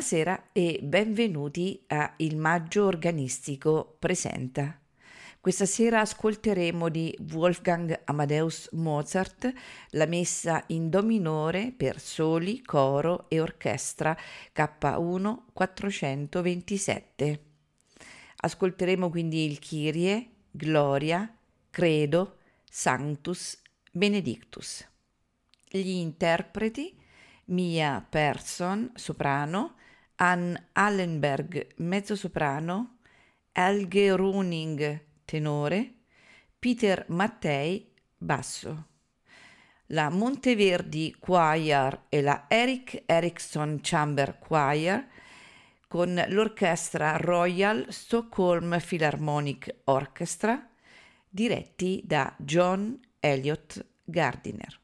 Buonasera e benvenuti a Il Maggio Organistico Presenta. Questa sera ascolteremo di Wolfgang Amadeus Mozart la messa in Do minore per soli, coro e orchestra K1 427. Ascolteremo quindi il Kyrie, Gloria, Credo, Sanctus, Benedictus. Gli interpreti Mia Persson, soprano, Ann Allenberg, mezzosoprano, Helge Runing, tenore, Peter Mattei, basso. La Monteverdi Choir e la Eric Ericsson Chamber Choir con l'orchestra Royal Stockholm Philharmonic Orchestra diretti da John Elliott Gardiner.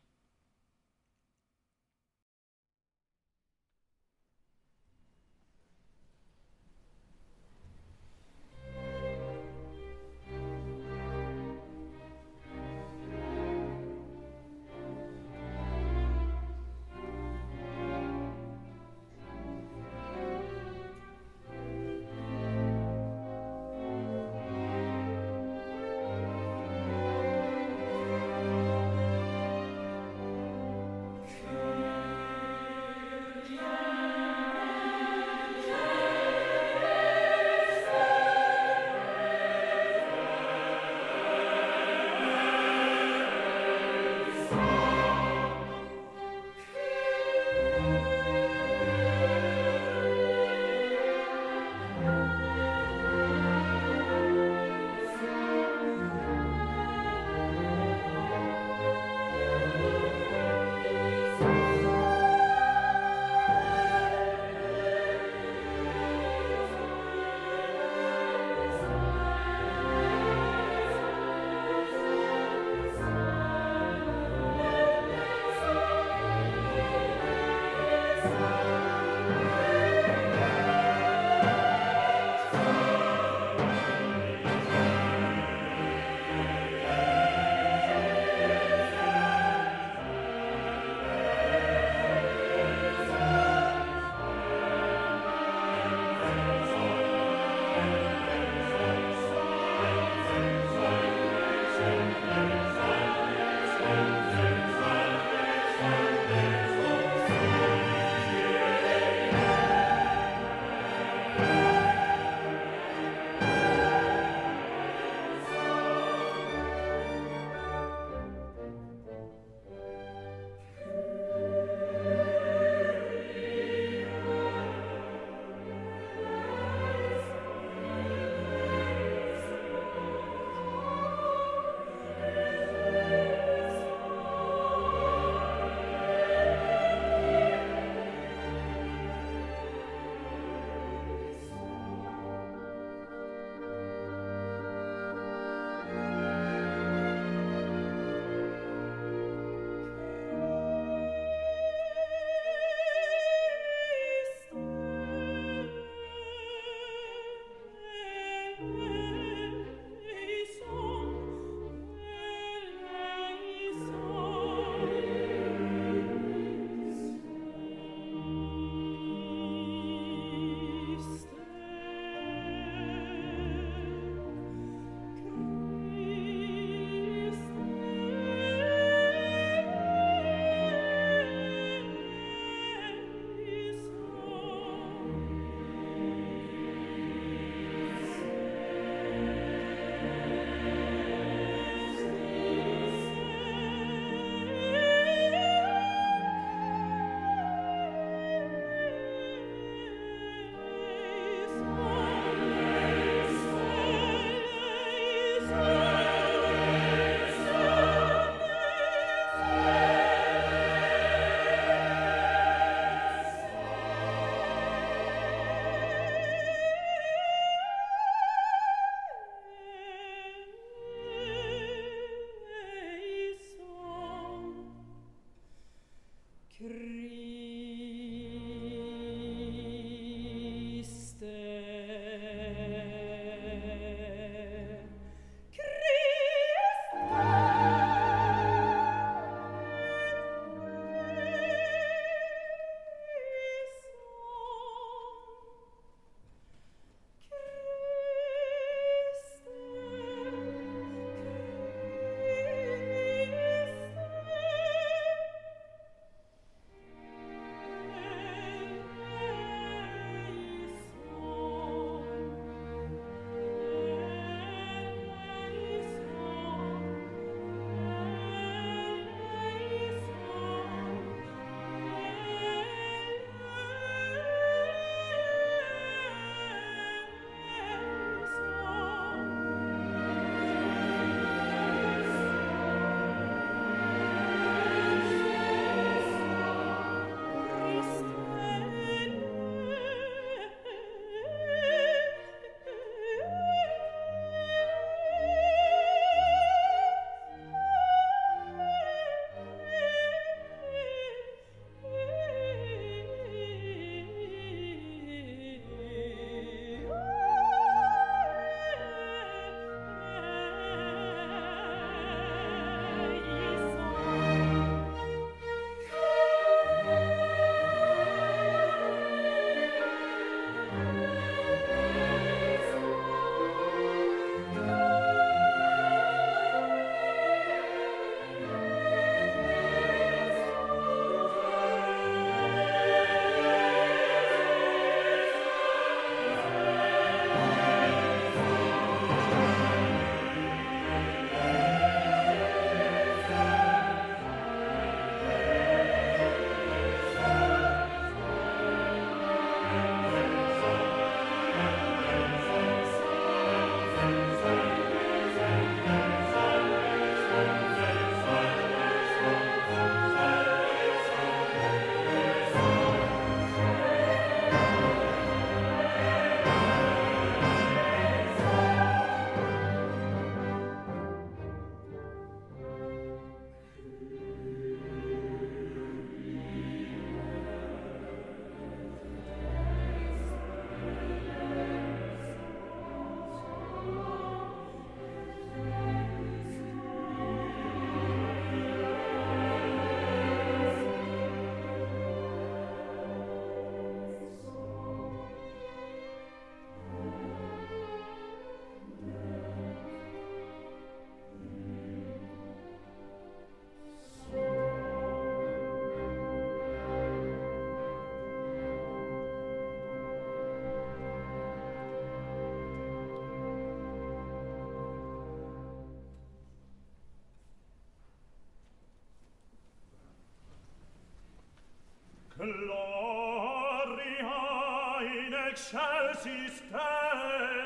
shall she stay?